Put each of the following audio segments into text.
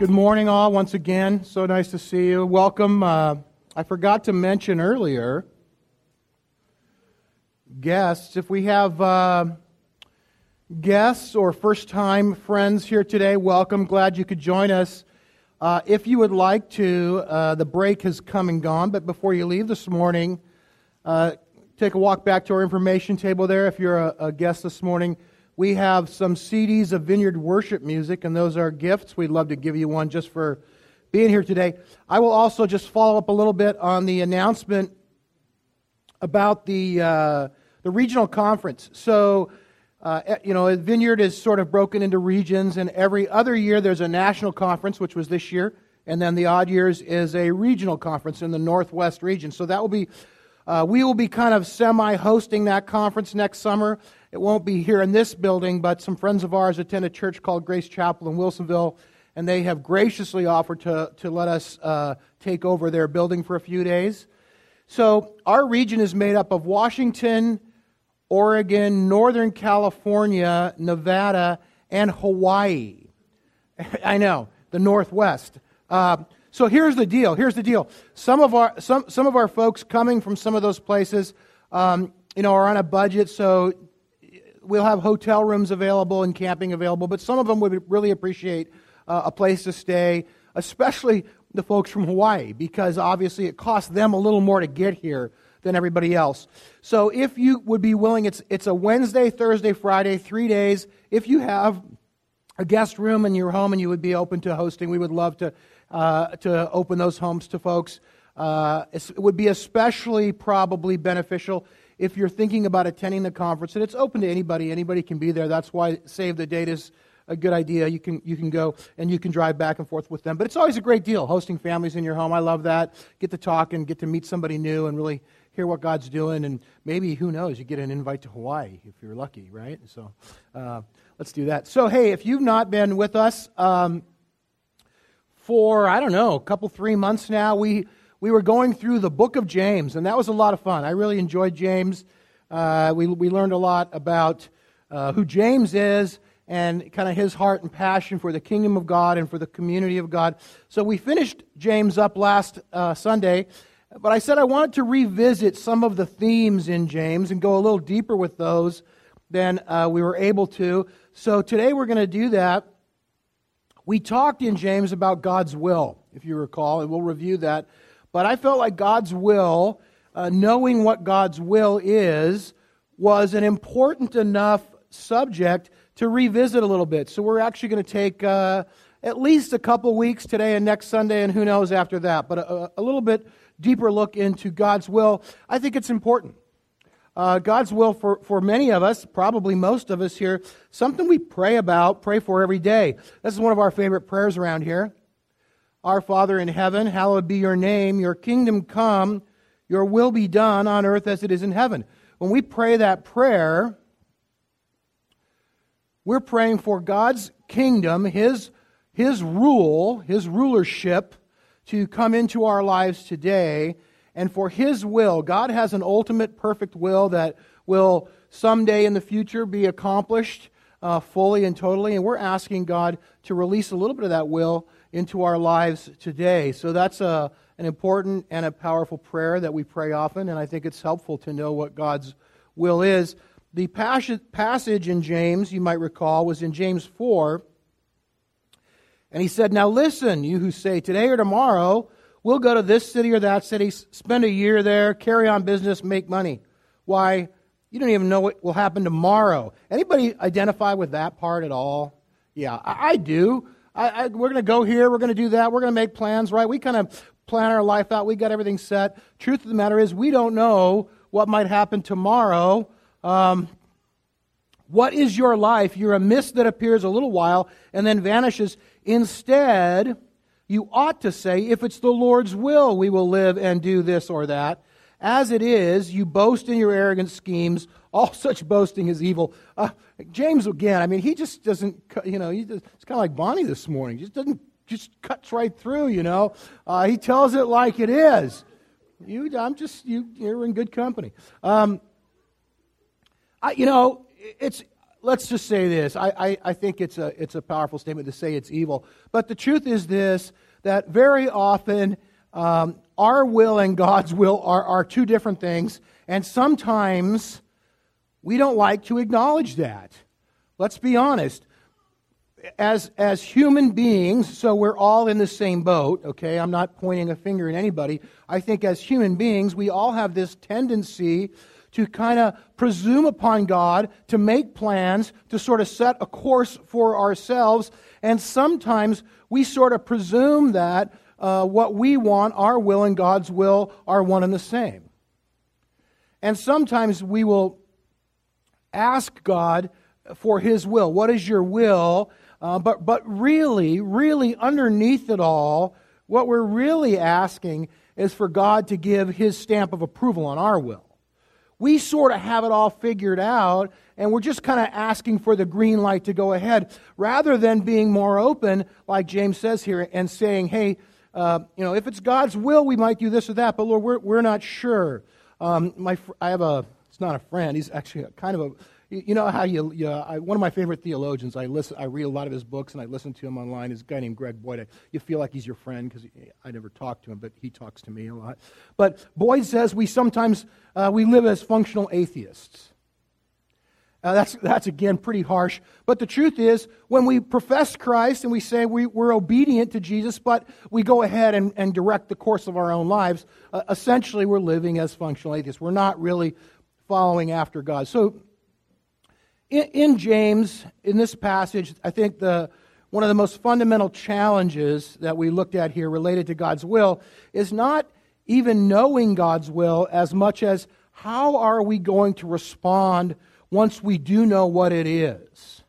Good morning, all, once again. So nice to see you. Welcome. Uh, I forgot to mention earlier guests. If we have uh, guests or first time friends here today, welcome. Glad you could join us. Uh, if you would like to, uh, the break has come and gone, but before you leave this morning, uh, take a walk back to our information table there. If you're a, a guest this morning, we have some CDs of Vineyard worship music, and those are gifts. We'd love to give you one just for being here today. I will also just follow up a little bit on the announcement about the uh, the regional conference. So, uh, you know, Vineyard is sort of broken into regions, and every other year there's a national conference, which was this year, and then the odd years is a regional conference in the Northwest region. So that will be. Uh, we will be kind of semi hosting that conference next summer. It won't be here in this building, but some friends of ours attend a church called Grace Chapel in Wilsonville, and they have graciously offered to, to let us uh, take over their building for a few days. So, our region is made up of Washington, Oregon, Northern California, Nevada, and Hawaii. I know, the Northwest. Uh, so here's the deal. Here's the deal. Some of our some some of our folks coming from some of those places, um, you know, are on a budget, so we'll have hotel rooms available and camping available, but some of them would really appreciate uh, a place to stay, especially the folks from Hawaii, because obviously it costs them a little more to get here than everybody else. So if you would be willing, it's, it's a Wednesday, Thursday, Friday, three days. If you have a guest room in your home and you would be open to hosting, we would love to, uh, to open those homes to folks. Uh, it would be especially probably beneficial if you're thinking about attending the conference, and it's open to anybody, anybody can be there. That's why Save the Date is a good idea. You can, you can go and you can drive back and forth with them. But it's always a great deal hosting families in your home. I love that. Get to talk and get to meet somebody new and really hear what God's doing. And maybe, who knows, you get an invite to Hawaii if you're lucky, right? So uh, let's do that. So, hey, if you've not been with us um, for, I don't know, a couple, three months now, we we were going through the book of James, and that was a lot of fun. I really enjoyed James. Uh, we, we learned a lot about uh, who James is and kind of his heart and passion for the kingdom of God and for the community of God. So we finished James up last uh, Sunday, but I said I wanted to revisit some of the themes in James and go a little deeper with those than uh, we were able to. So today we're going to do that. We talked in James about God's will, if you recall, and we'll review that. But I felt like God's will, uh, knowing what God's will is, was an important enough subject to revisit a little bit. So we're actually going to take uh, at least a couple weeks today and next Sunday, and who knows after that, but a, a little bit deeper look into God's will. I think it's important. Uh, God's will for, for many of us, probably most of us here, something we pray about, pray for every day. This is one of our favorite prayers around here. Our Father in heaven, hallowed be your name, your kingdom come, your will be done on earth as it is in heaven. When we pray that prayer, we're praying for God's kingdom, His, His rule, His rulership to come into our lives today, and for His will. God has an ultimate perfect will that will someday in the future be accomplished uh, fully and totally, and we're asking God to release a little bit of that will into our lives today. So that's a, an important and a powerful prayer that we pray often, and I think it's helpful to know what God's will is. The passage in James, you might recall, was in James 4. And he said, Now listen, you who say, Today or tomorrow, we'll go to this city or that city, spend a year there, carry on business, make money. Why? You don't even know what will happen tomorrow. Anybody identify with that part at all? Yeah, I, I do. I, I, we're going to go here, we're going to do that, we're going to make plans, right? We kind of plan our life out, we got everything set. Truth of the matter is, we don't know what might happen tomorrow. Um, what is your life? You're a mist that appears a little while and then vanishes. Instead, you ought to say, if it's the Lord's will, we will live and do this or that. As it is, you boast in your arrogant schemes. All such boasting is evil. Uh, James, again, I mean, he just doesn't, you know, he just, it's kind of like Bonnie this morning. He just doesn't, just cuts right through, you know. Uh, he tells it like it is. You, I'm just, you, you're in good company. Um, I, you know, it's, let's just say this. I, I, I, think it's a, it's a powerful statement to say it's evil. But the truth is this that very often um, our will and God's will are, are two different things. And sometimes we don't like to acknowledge that. Let's be honest. As, as human beings, so we're all in the same boat, okay? I'm not pointing a finger at anybody. I think as human beings, we all have this tendency to kind of presume upon God, to make plans, to sort of set a course for ourselves. And sometimes we sort of presume that uh, what we want, our will and God's will, are one and the same. And sometimes we will ask God for His will. What is your will? Uh, but, but really, really, underneath it all, what we're really asking is for God to give His stamp of approval on our will. We sort of have it all figured out, and we're just kind of asking for the green light to go ahead, rather than being more open, like James says here, and saying, hey, uh, you know, if it's God's will, we might do this or that, but Lord, we're, we're not sure. Um, my, I have a, not a friend, he's actually kind of a, you know how you, you I, one of my favorite theologians, I, listen, I read a lot of his books and I listen to him online, is a guy named Greg Boyd. You feel like he's your friend because I never talk to him, but he talks to me a lot. But Boyd says we sometimes, uh, we live as functional atheists. Uh, that's, that's again pretty harsh. But the truth is, when we profess Christ and we say we, we're obedient to Jesus, but we go ahead and, and direct the course of our own lives, uh, essentially we're living as functional atheists. We're not really following after God. So, in, in James, in this passage, I think the, one of the most fundamental challenges that we looked at here related to God's will is not even knowing God's will as much as how are we going to respond once we do know what it is?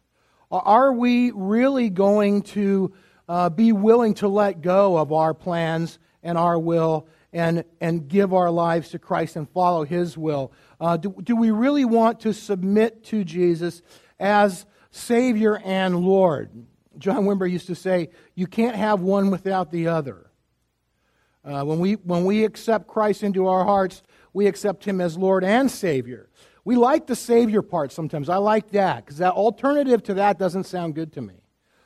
Are we really going to uh, be willing to let go of our plans and our will and, and give our lives to Christ and follow His will? Uh, do, do we really want to submit to Jesus as Savior and Lord? John Wimber used to say, You can't have one without the other. Uh, when, we, when we accept Christ into our hearts, we accept Him as Lord and Savior. We like the Savior part sometimes. I like that because that alternative to that doesn't sound good to me.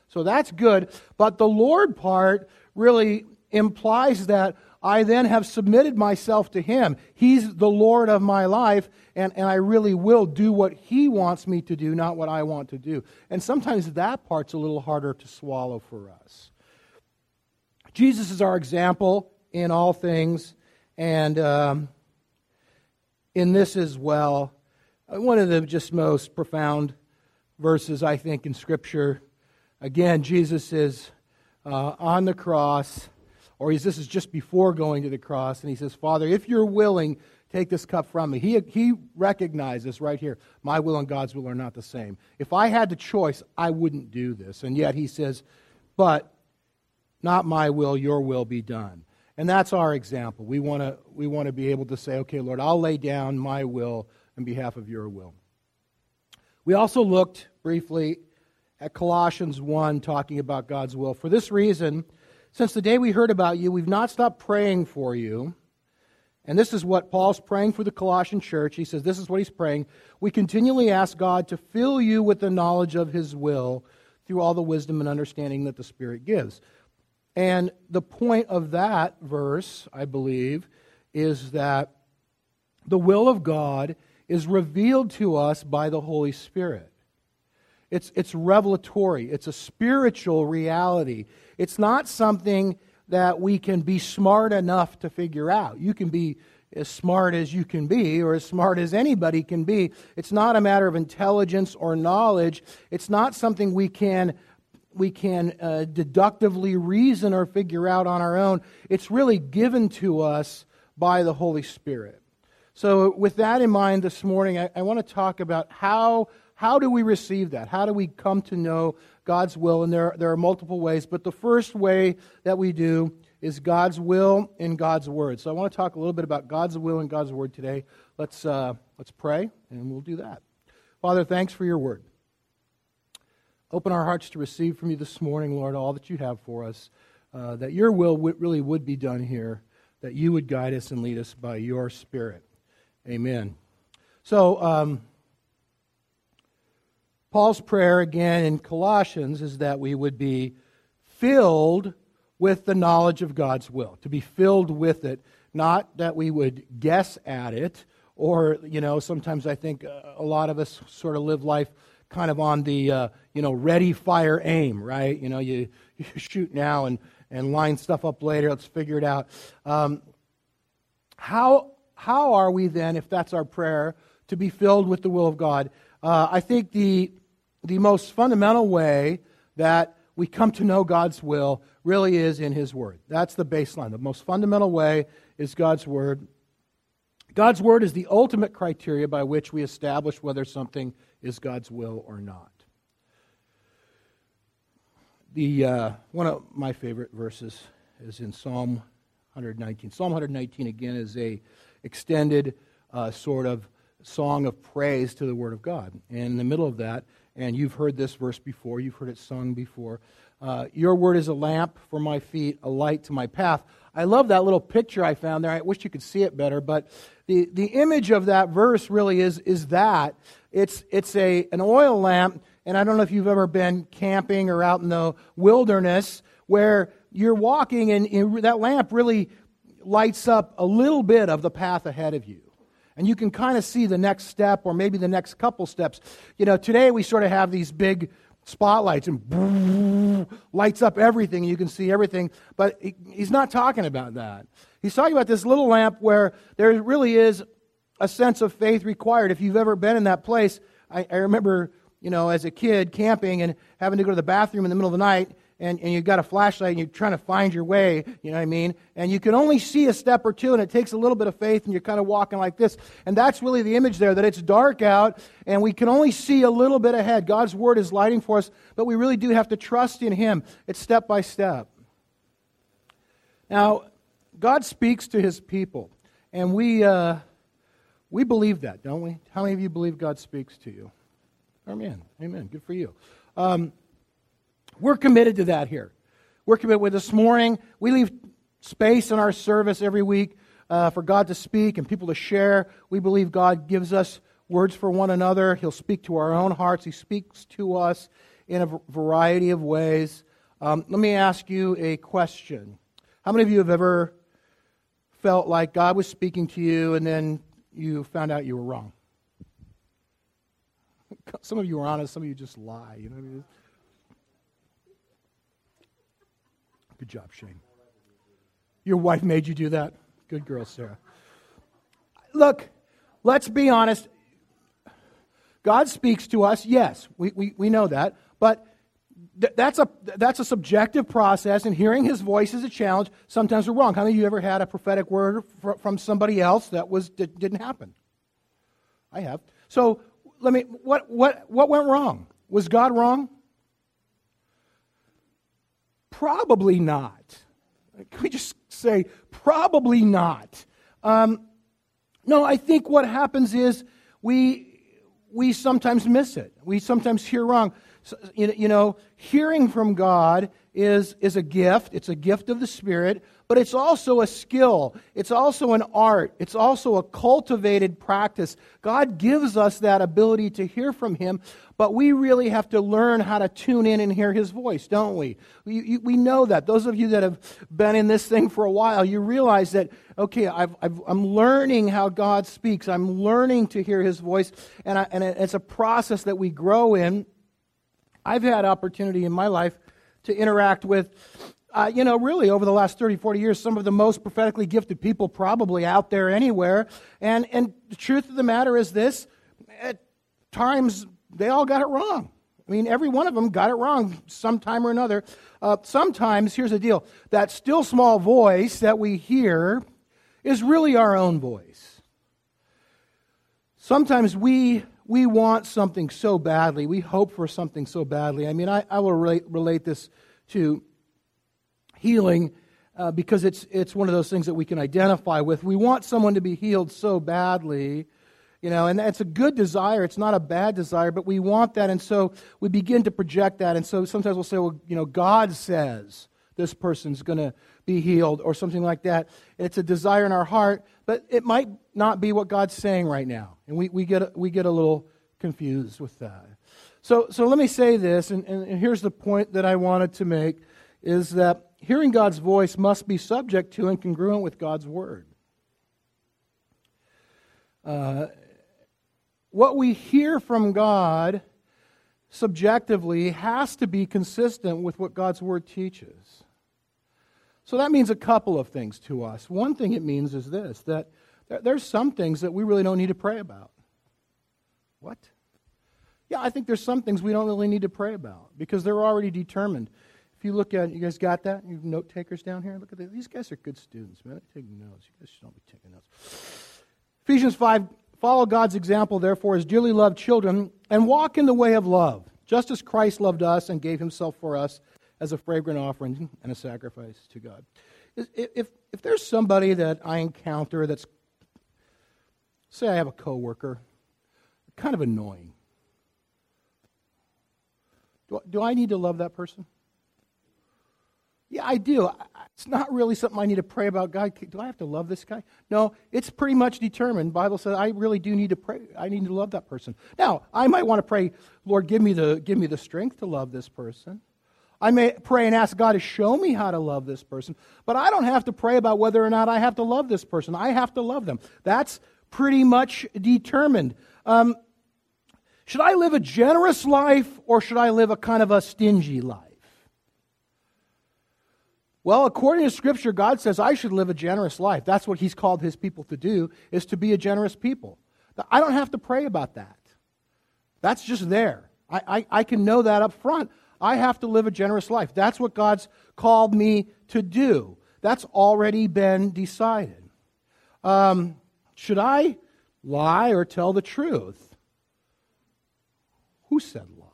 So that's good. But the Lord part really implies that I then have submitted myself to Him. He's the Lord of my life, and, and I really will do what He wants me to do, not what I want to do. And sometimes that part's a little harder to swallow for us. Jesus is our example in all things, and um, in this as well. One of the just most profound verses, I think, in Scripture. Again, Jesus is uh, on the cross, or he's, this is just before going to the cross, and he says, Father, if you're willing, take this cup from me. He, he recognizes right here, my will and God's will are not the same. If I had the choice, I wouldn't do this. And yet he says, but not my will, your will be done. And that's our example. We want to we want to be able to say, okay, Lord, I'll lay down my will in behalf of your will. We also looked briefly at Colossians 1, talking about God's will. For this reason, since the day we heard about you, we've not stopped praying for you. And this is what Paul's praying for the Colossian church. He says, This is what he's praying. We continually ask God to fill you with the knowledge of his will through all the wisdom and understanding that the Spirit gives. And the point of that verse, I believe, is that the will of God is revealed to us by the Holy Spirit. It's, it's revelatory, it's a spiritual reality. It's not something that we can be smart enough to figure out. You can be as smart as you can be, or as smart as anybody can be. It's not a matter of intelligence or knowledge. It's not something we can we can uh, deductively reason or figure out on our own. It's really given to us by the Holy Spirit. So, with that in mind this morning, I, I want to talk about how, how do we receive that? How do we come to know God's will? And there, there are multiple ways, but the first way that we do is God's will in God's word. So, I want to talk a little bit about God's will and God's word today. Let's, uh, let's pray, and we'll do that. Father, thanks for your word. Open our hearts to receive from you this morning, Lord, all that you have for us, uh, that your will w- really would be done here, that you would guide us and lead us by your Spirit. Amen. So, um, Paul's prayer again in Colossians is that we would be filled with the knowledge of God's will, to be filled with it, not that we would guess at it, or, you know, sometimes I think a lot of us sort of live life kind of on the, uh, you know, ready, fire, aim, right? You know, you, you shoot now and, and line stuff up later, let's figure it out. Um, how, how are we then, if that's our prayer, to be filled with the will of God? Uh, I think the, the most fundamental way that we come to know God's will really is in His Word. That's the baseline. The most fundamental way is God's Word. God's Word is the ultimate criteria by which we establish whether something is God's will or not. The, uh, one of my favorite verses is in Psalm 119. Psalm 119, again, is a extended uh, sort of song of praise to the Word of God. And in the middle of that, and you've heard this verse before, you've heard it sung before. Uh, Your word is a lamp for my feet, a light to my path. I love that little picture I found there. I wish you could see it better, but the, the image of that verse really is, is that. It's, it's a, an oil lamp, and I don't know if you've ever been camping or out in the wilderness where you're walking and, and that lamp really lights up a little bit of the path ahead of you and you can kind of see the next step or maybe the next couple steps. You know, today we sort of have these big spotlights and lights up everything you can see everything, but he's not talking about that. He's talking about this little lamp where there really is a sense of faith required. If you've ever been in that place, I, I remember, you know, as a kid camping and having to go to the bathroom in the middle of the night and, and you've got a flashlight and you're trying to find your way, you know what I mean? And you can only see a step or two, and it takes a little bit of faith, and you're kind of walking like this. And that's really the image there that it's dark out, and we can only see a little bit ahead. God's Word is lighting for us, but we really do have to trust in Him. It's step by step. Now, God speaks to His people, and we, uh, we believe that, don't we? How many of you believe God speaks to you? Amen. Amen. Good for you. Um, we're committed to that here. We're committed with this morning. We leave space in our service every week uh, for God to speak and people to share. We believe God gives us words for one another. He'll speak to our own hearts. He speaks to us in a variety of ways. Um, let me ask you a question. How many of you have ever felt like God was speaking to you and then you found out you were wrong? Some of you are honest, some of you just lie. You know what I mean? Good job, Shane. Your wife made you do that? Good girl, Sarah. Look, let's be honest. God speaks to us, yes, we, we, we know that, but th- that's, a, that's a subjective process, and hearing his voice is a challenge. Sometimes we're wrong. How many of you ever had a prophetic word fr- from somebody else that was, didn't happen? I have. So let me, what, what, what went wrong? Was God wrong? Probably not. Can we just say, probably not? Um, no, I think what happens is we, we sometimes miss it. We sometimes hear wrong. So, you know, hearing from God is, is a gift. It's a gift of the Spirit, but it's also a skill. It's also an art. It's also a cultivated practice. God gives us that ability to hear from Him, but we really have to learn how to tune in and hear His voice, don't we? We, we know that. Those of you that have been in this thing for a while, you realize that, okay, i am learning how God speaks. I'm learning to hear His voice, and, I, and it's a process that we grow in. I've had opportunity in my life to interact with uh, you know, really over the last 30, 40 years, some of the most prophetically gifted people probably out there anywhere. And, and the truth of the matter is this at times, they all got it wrong. I mean, every one of them got it wrong sometime or another. Uh, sometimes, here's the deal that still small voice that we hear is really our own voice. Sometimes we, we want something so badly, we hope for something so badly. I mean, I, I will relate, relate this to healing uh, because it's, it's one of those things that we can identify with. We want someone to be healed so badly, you know, and it's a good desire. It's not a bad desire, but we want that. And so we begin to project that. And so sometimes we'll say, well, you know, God says this person's going to be healed or something like that. It's a desire in our heart, but it might not be what God's saying right now. And we, we, get, we get a little confused with that. So, so let me say this, and, and here's the point that I wanted to make is that hearing God's voice must be subject to and congruent with God's word. Uh, what we hear from God subjectively has to be consistent with what God's word teaches. So that means a couple of things to us. One thing it means is this that there's some things that we really don't need to pray about. What? Yeah, I think there's some things we don't really need to pray about because they're already determined. If you look at, you guys got that? You note takers down here? Look at. These guys are good students, man. They're taking notes. You guys don't be taking notes. Ephesians 5 Follow God's example, therefore, as dearly loved children, and walk in the way of love, just as Christ loved us and gave himself for us as a fragrant offering and a sacrifice to God. If, if there's somebody that I encounter that's, say, I have a coworker, kind of annoying, do, do I need to love that person? Yeah, I do. It's not really something I need to pray about. God, do I have to love this guy? No, it's pretty much determined. Bible says I really do need to pray. I need to love that person. Now, I might want to pray, Lord, give me the give me the strength to love this person. I may pray and ask God to show me how to love this person, but I don't have to pray about whether or not I have to love this person. I have to love them. That's pretty much determined. Um, should I live a generous life or should I live a kind of a stingy life? Well, according to Scripture, God says I should live a generous life. That's what He's called His people to do, is to be a generous people. I don't have to pray about that. That's just there. I, I, I can know that up front. I have to live a generous life. That's what God's called me to do. That's already been decided. Um, should I lie or tell the truth? Who said lie?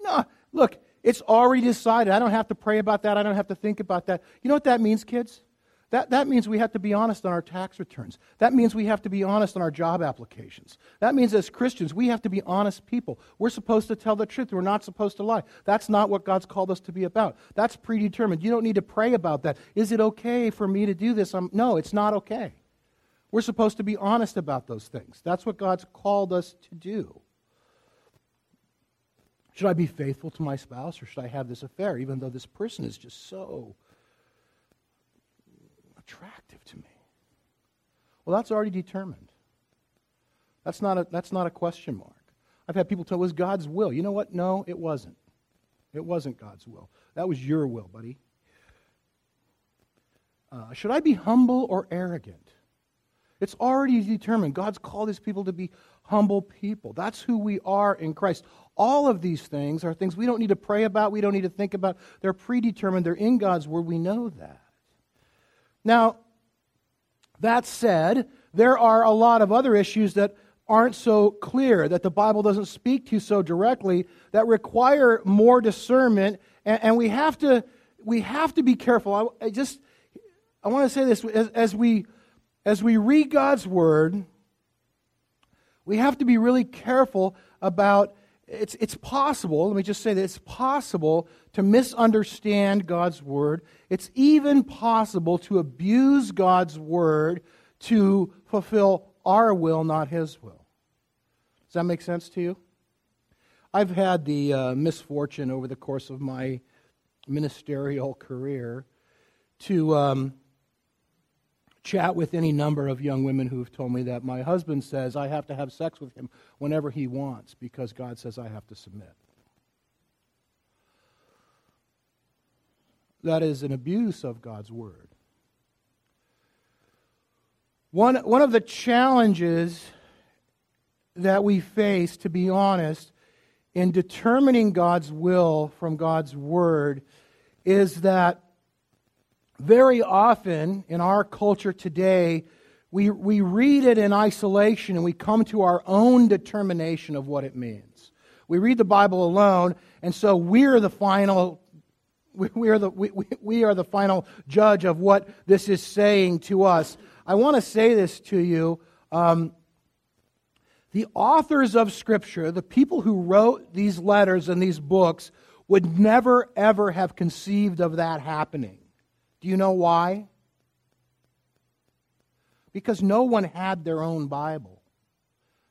No, look, it's already decided. I don't have to pray about that. I don't have to think about that. You know what that means, kids? That, that means we have to be honest on our tax returns. That means we have to be honest on our job applications. That means as Christians, we have to be honest people. We're supposed to tell the truth. We're not supposed to lie. That's not what God's called us to be about. That's predetermined. You don't need to pray about that. Is it okay for me to do this? Um, no, it's not okay. We're supposed to be honest about those things. That's what God's called us to do. Should I be faithful to my spouse or should I have this affair, even though this person is just so attractive to me? Well, that's already determined. That's not a, that's not a question mark. I've had people tell, was God's will. You know what? No, it wasn't. It wasn't God's will. That was your will, buddy. Uh, should I be humble or arrogant? It's already determined. God's called his people to be humble people. That's who we are in Christ. All of these things are things we don't need to pray about, we don't need to think about. They're predetermined, they're in God's Word. We know that. Now, that said, there are a lot of other issues that aren't so clear, that the Bible doesn't speak to so directly, that require more discernment, and, and we have to we have to be careful. I, I just I want to say this as, as we as we read God's word, we have to be really careful about it's, it's possible, let me just say that it's possible to misunderstand God's word. It's even possible to abuse God's word to fulfill our will, not his will. Does that make sense to you? I've had the uh, misfortune over the course of my ministerial career to um, chat with any number of young women who've told me that my husband says I have to have sex with him whenever he wants because God says I have to submit. That is an abuse of God's word. One, one of the challenges that we face, to be honest, in determining God's will from God's word is that very often in our culture today, we, we read it in isolation and we come to our own determination of what it means. We read the Bible alone, and so we're the final we are the, we, we are the final judge of what this is saying to us. I want to say this to you. Um, the authors of Scripture, the people who wrote these letters and these books, would never, ever have conceived of that happening. Do you know why? Because no one had their own Bible.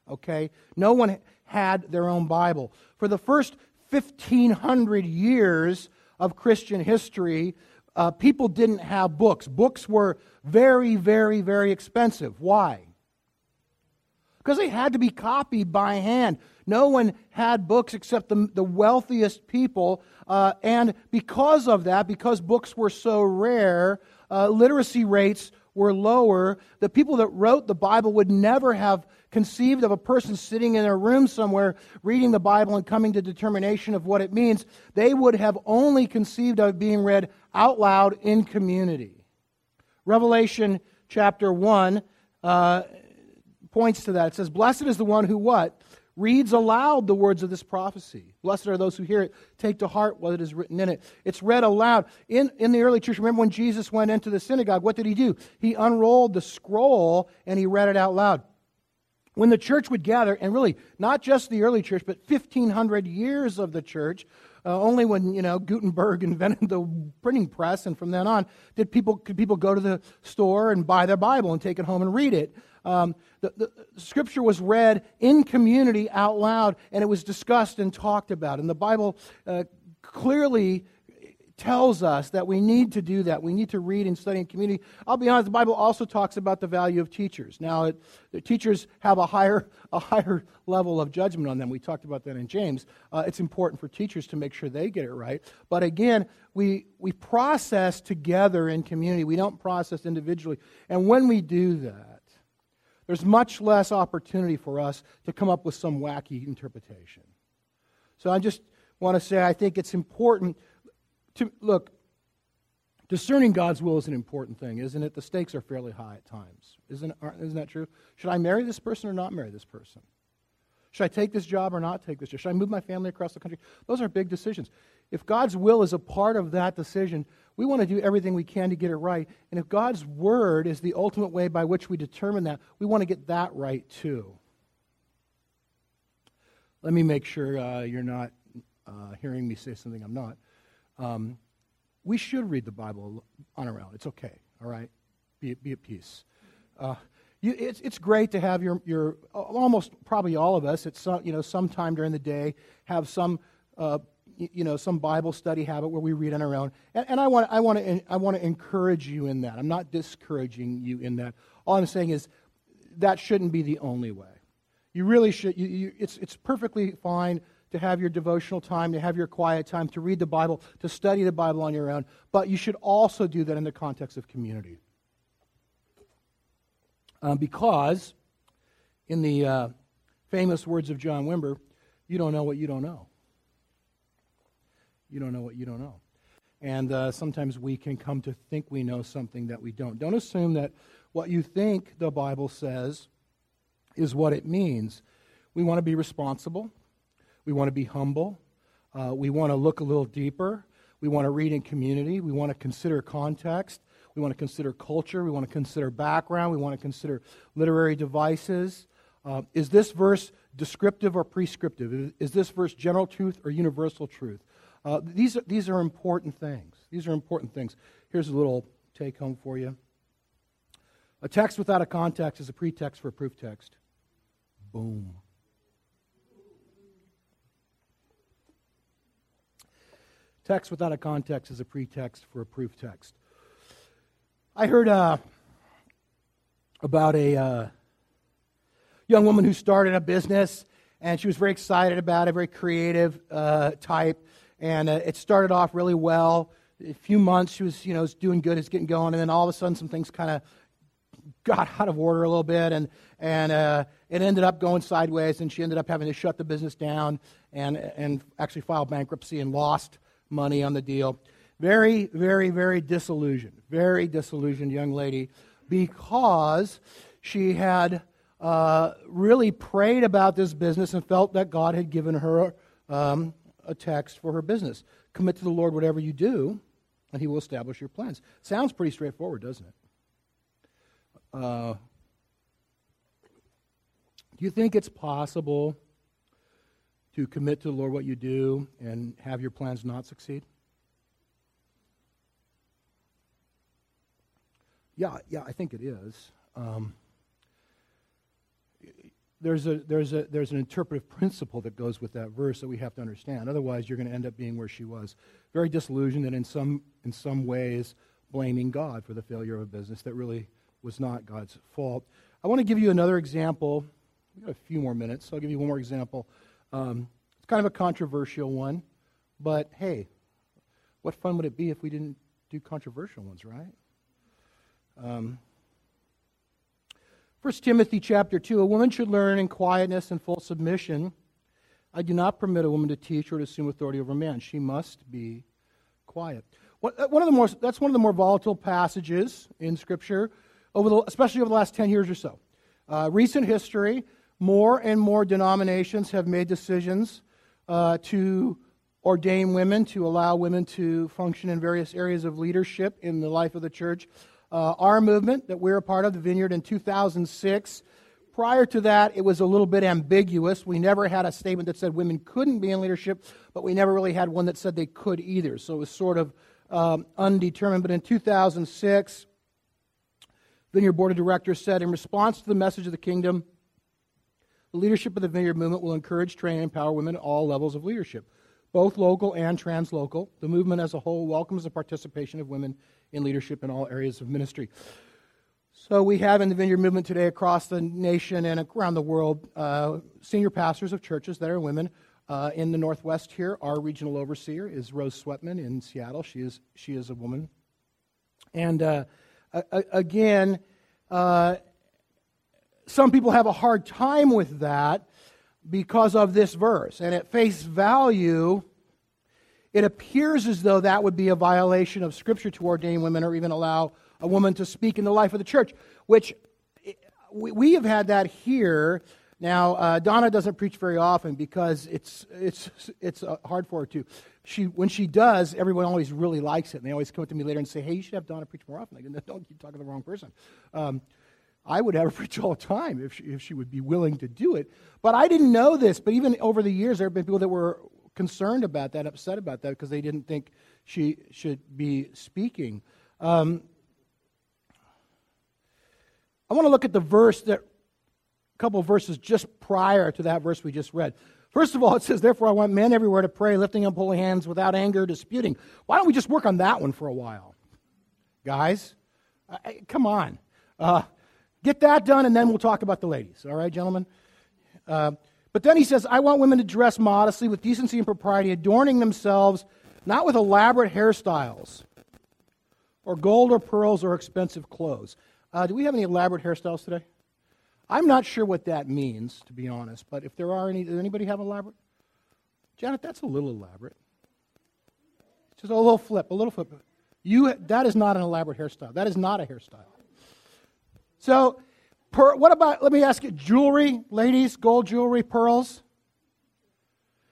okay? No one had their own Bible. For the first 1,500 years of Christian history, uh, people didn't have books. Books were very, very, very expensive. Why? Because they had to be copied by hand. No one had books except the, the wealthiest people. Uh, and because of that, because books were so rare, uh, literacy rates were lower. The people that wrote the Bible would never have conceived of a person sitting in a room somewhere reading the Bible and coming to determination of what it means. They would have only conceived of being read out loud in community. Revelation chapter 1 uh, points to that. It says, Blessed is the one who what? reads aloud the words of this prophecy. Blessed are those who hear it, take to heart what is written in it. It's read aloud. In, in the early church, remember when Jesus went into the synagogue, what did he do? He unrolled the scroll and he read it out loud. When the church would gather, and really not just the early church, but 1,500 years of the church, uh, only when you know Gutenberg invented the printing press, and from then on, did people could people go to the store and buy their Bible and take it home and read it. Um, the, the, scripture was read in community out loud, and it was discussed and talked about. And the Bible uh, clearly tells us that we need to do that. We need to read and study in community. I'll be honest, the Bible also talks about the value of teachers. Now, it, the teachers have a higher, a higher level of judgment on them. We talked about that in James. Uh, it's important for teachers to make sure they get it right. But again, we, we process together in community, we don't process individually. And when we do that, there's much less opportunity for us to come up with some wacky interpretation. So I just want to say I think it's important to look, discerning God's will is an important thing, isn't it? The stakes are fairly high at times. Isn't, isn't that true? Should I marry this person or not marry this person? Should I take this job or not take this job? Should I move my family across the country? Those are big decisions. If God's will is a part of that decision, we want to do everything we can to get it right. And if God's word is the ultimate way by which we determine that, we want to get that right too. Let me make sure uh, you're not uh, hearing me say something I'm not. Um, we should read the Bible on our own. It's okay, all right? Be, be at peace. Uh, you, it's, it's great to have your, your, almost probably all of us at some, you know, sometime during the day have some, uh, you know, some Bible study habit where we read on our own. And, and I, want, I, want to, I want to encourage you in that. I'm not discouraging you in that. All I'm saying is that shouldn't be the only way. You really should, you, you, it's, it's perfectly fine to have your devotional time, to have your quiet time, to read the Bible, to study the Bible on your own, but you should also do that in the context of community. Um, because, in the uh, famous words of John Wimber, you don't know what you don't know. You don't know what you don't know. And uh, sometimes we can come to think we know something that we don't. Don't assume that what you think the Bible says is what it means. We want to be responsible. We want to be humble. Uh, we want to look a little deeper. We want to read in community. We want to consider context. We want to consider culture. We want to consider background. We want to consider literary devices. Uh, is this verse descriptive or prescriptive? Is this verse general truth or universal truth? Uh, these, are, these are important things. These are important things. Here's a little take home for you. A text without a context is a pretext for a proof text. Boom. Text without a context is a pretext for a proof text. I heard uh, about a uh, young woman who started a business, and she was very excited about it, very creative uh, type, and uh, it started off really well. A few months, she was, you know, was doing good, it's getting going, and then all of a sudden, some things kind of got out of order a little bit, and and uh, it ended up going sideways, and she ended up having to shut the business down and and actually file bankruptcy and lost money on the deal. Very, very, very disillusioned. Very disillusioned young lady because she had uh, really prayed about this business and felt that God had given her um, a text for her business. Commit to the Lord whatever you do, and He will establish your plans. Sounds pretty straightforward, doesn't it? Uh, do you think it's possible to commit to the Lord what you do and have your plans not succeed? Yeah, yeah, I think it is. Um, there's, a, there's, a, there's an interpretive principle that goes with that verse that we have to understand. Otherwise, you're going to end up being where she was. Very disillusioned and in some, in some ways blaming God for the failure of a business that really was not God's fault. I want to give you another example. We've got a few more minutes, so I'll give you one more example. Um, it's kind of a controversial one, but hey, what fun would it be if we didn't do controversial ones, right? Um, 1 Timothy chapter 2 A woman should learn in quietness and full submission. I do not permit a woman to teach or to assume authority over a man. She must be quiet. Uh, one of the more, that's one of the more volatile passages in Scripture, over the, especially over the last 10 years or so. Uh, recent history, more and more denominations have made decisions uh, to ordain women, to allow women to function in various areas of leadership in the life of the church. Uh, our movement that we're a part of, the Vineyard, in 2006. Prior to that, it was a little bit ambiguous. We never had a statement that said women couldn't be in leadership, but we never really had one that said they could either. So it was sort of um, undetermined. But in 2006, Vineyard Board of Directors said, in response to the message of the kingdom, the leadership of the Vineyard movement will encourage, train, and empower women at all levels of leadership, both local and translocal. The movement as a whole welcomes the participation of women in leadership in all areas of ministry. So we have in the Vineyard movement today across the nation and around the world uh, senior pastors of churches that are women. Uh, in the Northwest here, our regional overseer is Rose Swetman in Seattle. She is, she is a woman. And uh, again, uh, some people have a hard time with that because of this verse. And at face value, it appears as though that would be a violation of Scripture to ordain women or even allow a woman to speak in the life of the church, which we have had that here. Now, uh, Donna doesn't preach very often because it's, it's, it's uh, hard for her to. She, when she does, everyone always really likes it, and they always come up to me later and say, hey, you should have Donna preach more often. I go, no, don't keep talking to the wrong person. Um, I would have her all the time if she, if she would be willing to do it. But I didn't know this, but even over the years, there have been people that were concerned about that, upset about that, because they didn't think she should be speaking. Um, I want to look at the verse that, a couple of verses just prior to that verse we just read. First of all, it says, Therefore, I want men everywhere to pray, lifting up holy hands without anger, disputing. Why don't we just work on that one for a while? Guys, I, come on. Uh, get that done, and then we'll talk about the ladies. All right, gentlemen? Uh, but then he says, I want women to dress modestly with decency and propriety, adorning themselves not with elaborate hairstyles or gold or pearls or expensive clothes. Uh, do we have any elaborate hairstyles today? I'm not sure what that means, to be honest, but if there are any, does anybody have elaborate? Janet, that's a little elaborate. Just a little flip, a little flip. You, that is not an elaborate hairstyle. That is not a hairstyle. So Per, what about, let me ask you, jewelry, ladies, gold jewelry, pearls?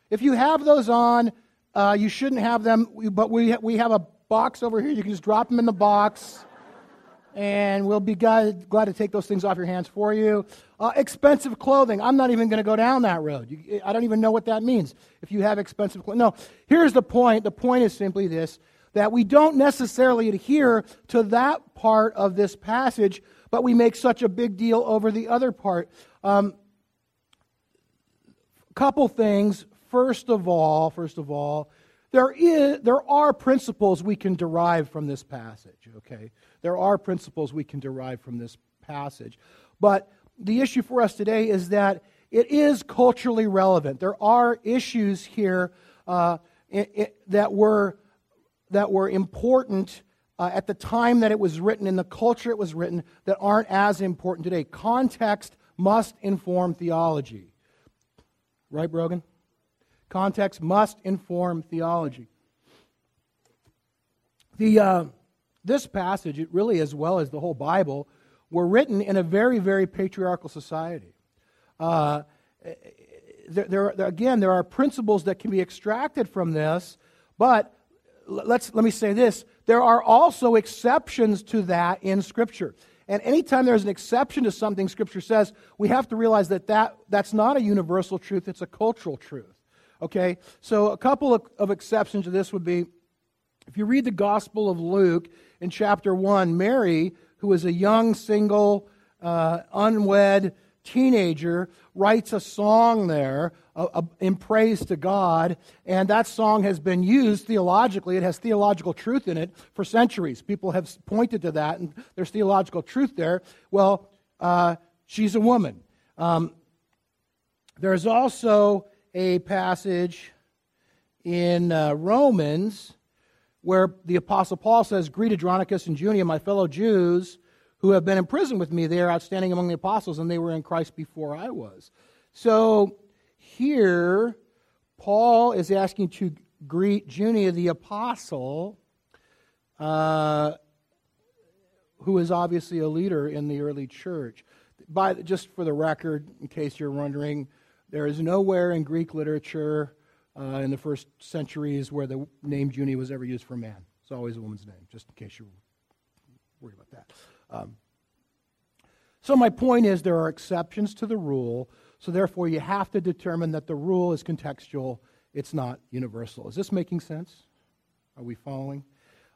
If you have those on, uh, you shouldn't have them, but we, we have a box over here. You can just drop them in the box, and we'll be glad, glad to take those things off your hands for you. Uh, expensive clothing. I'm not even going to go down that road. You, I don't even know what that means if you have expensive clothing. No, here's the point. The point is simply this that we don't necessarily adhere to that part of this passage but we make such a big deal over the other part. Um, couple things. First of all, first of all, there is there are principles we can derive from this passage. Okay, there are principles we can derive from this passage, but the issue for us today is that it is culturally relevant. There are issues here uh, it, it, that were that were important uh, at the time that it was written, in the culture it was written, that aren't as important today. Context must inform theology. Right, Brogan? Context must inform theology. The, uh, this passage, it really as well as the whole Bible, were written in a very, very patriarchal society. Uh, there, there, again, there are principles that can be extracted from this, but let's, let me say this there are also exceptions to that in Scripture. And anytime there's an exception to something Scripture says, we have to realize that, that that's not a universal truth, it's a cultural truth. Okay? So, a couple of, of exceptions to this would be if you read the Gospel of Luke in chapter 1, Mary, who is a young, single, uh, unwed teenager writes a song there in praise to God, and that song has been used theologically. It has theological truth in it for centuries. People have pointed to that, and there's theological truth there. Well, uh, she's a woman. Um, there's also a passage in uh, Romans where the Apostle Paul says, Greet Andronicus and Junia, my fellow Jews, who have been in prison with me. They are outstanding among the apostles, and they were in Christ before I was. So here, Paul is asking to greet Junia, the apostle, uh, who is obviously a leader in the early church. By, just for the record, in case you're wondering, there is nowhere in Greek literature uh, in the first centuries where the name Junia was ever used for a man. It's always a woman's name, just in case you're worried about that. Um, so, my point is there are exceptions to the rule, so therefore you have to determine that the rule is contextual, it's not universal. Is this making sense? Are we following?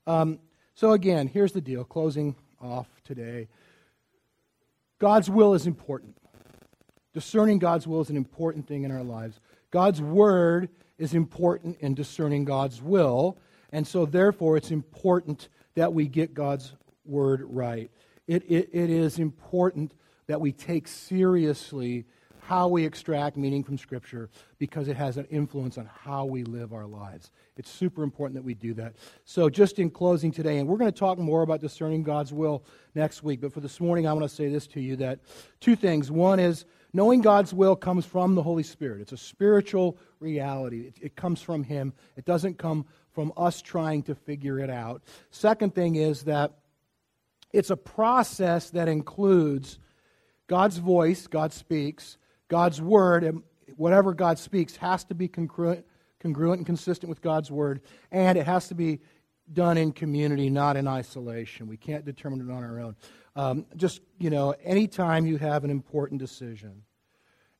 Um, so, again, here's the deal closing off today. God's will is important. Discerning God's will is an important thing in our lives. God's word is important in discerning God's will, and so therefore it's important that we get God's word right. It, it, it is important that we take seriously how we extract meaning from Scripture because it has an influence on how we live our lives. It's super important that we do that. So, just in closing today, and we're going to talk more about discerning God's will next week, but for this morning, I want to say this to you that two things. One is knowing God's will comes from the Holy Spirit, it's a spiritual reality, it, it comes from Him, it doesn't come from us trying to figure it out. Second thing is that it's a process that includes God's voice, God speaks, God's word, and whatever God speaks has to be congruent, congruent and consistent with God's word, and it has to be done in community, not in isolation. We can't determine it on our own. Um, just, you know, anytime you have an important decision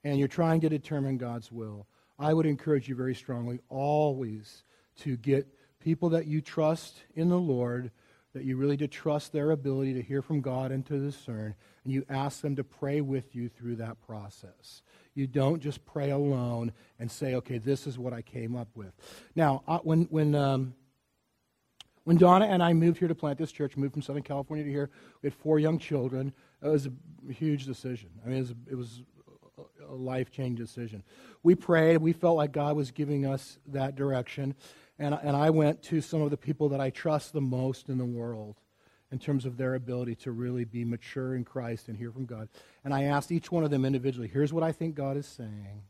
and you're trying to determine God's will, I would encourage you very strongly always to get people that you trust in the Lord that you really do trust their ability to hear from God and to discern, and you ask them to pray with you through that process. You don't just pray alone and say, okay, this is what I came up with. Now, when, when, um, when Donna and I moved here to plant this church, moved from Southern California to here, we had four young children. It was a huge decision. I mean, it was, it was a life changing decision. We prayed. We felt like God was giving us that direction. And, and I went to some of the people that I trust the most in the world in terms of their ability to really be mature in Christ and hear from God. And I asked each one of them individually, here's what I think God is saying.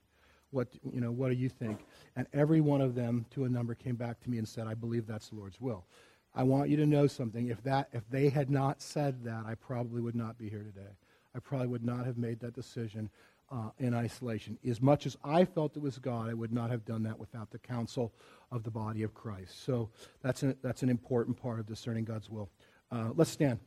What, you know, what do you think? And every one of them, to a number, came back to me and said, I believe that's the Lord's will. I want you to know something. If, that, if they had not said that, I probably would not be here today. I probably would not have made that decision uh, in isolation. As much as I felt it was God, I would not have done that without the counsel of the body of Christ. So that's an, that's an important part of discerning God's will. Uh, let's stand.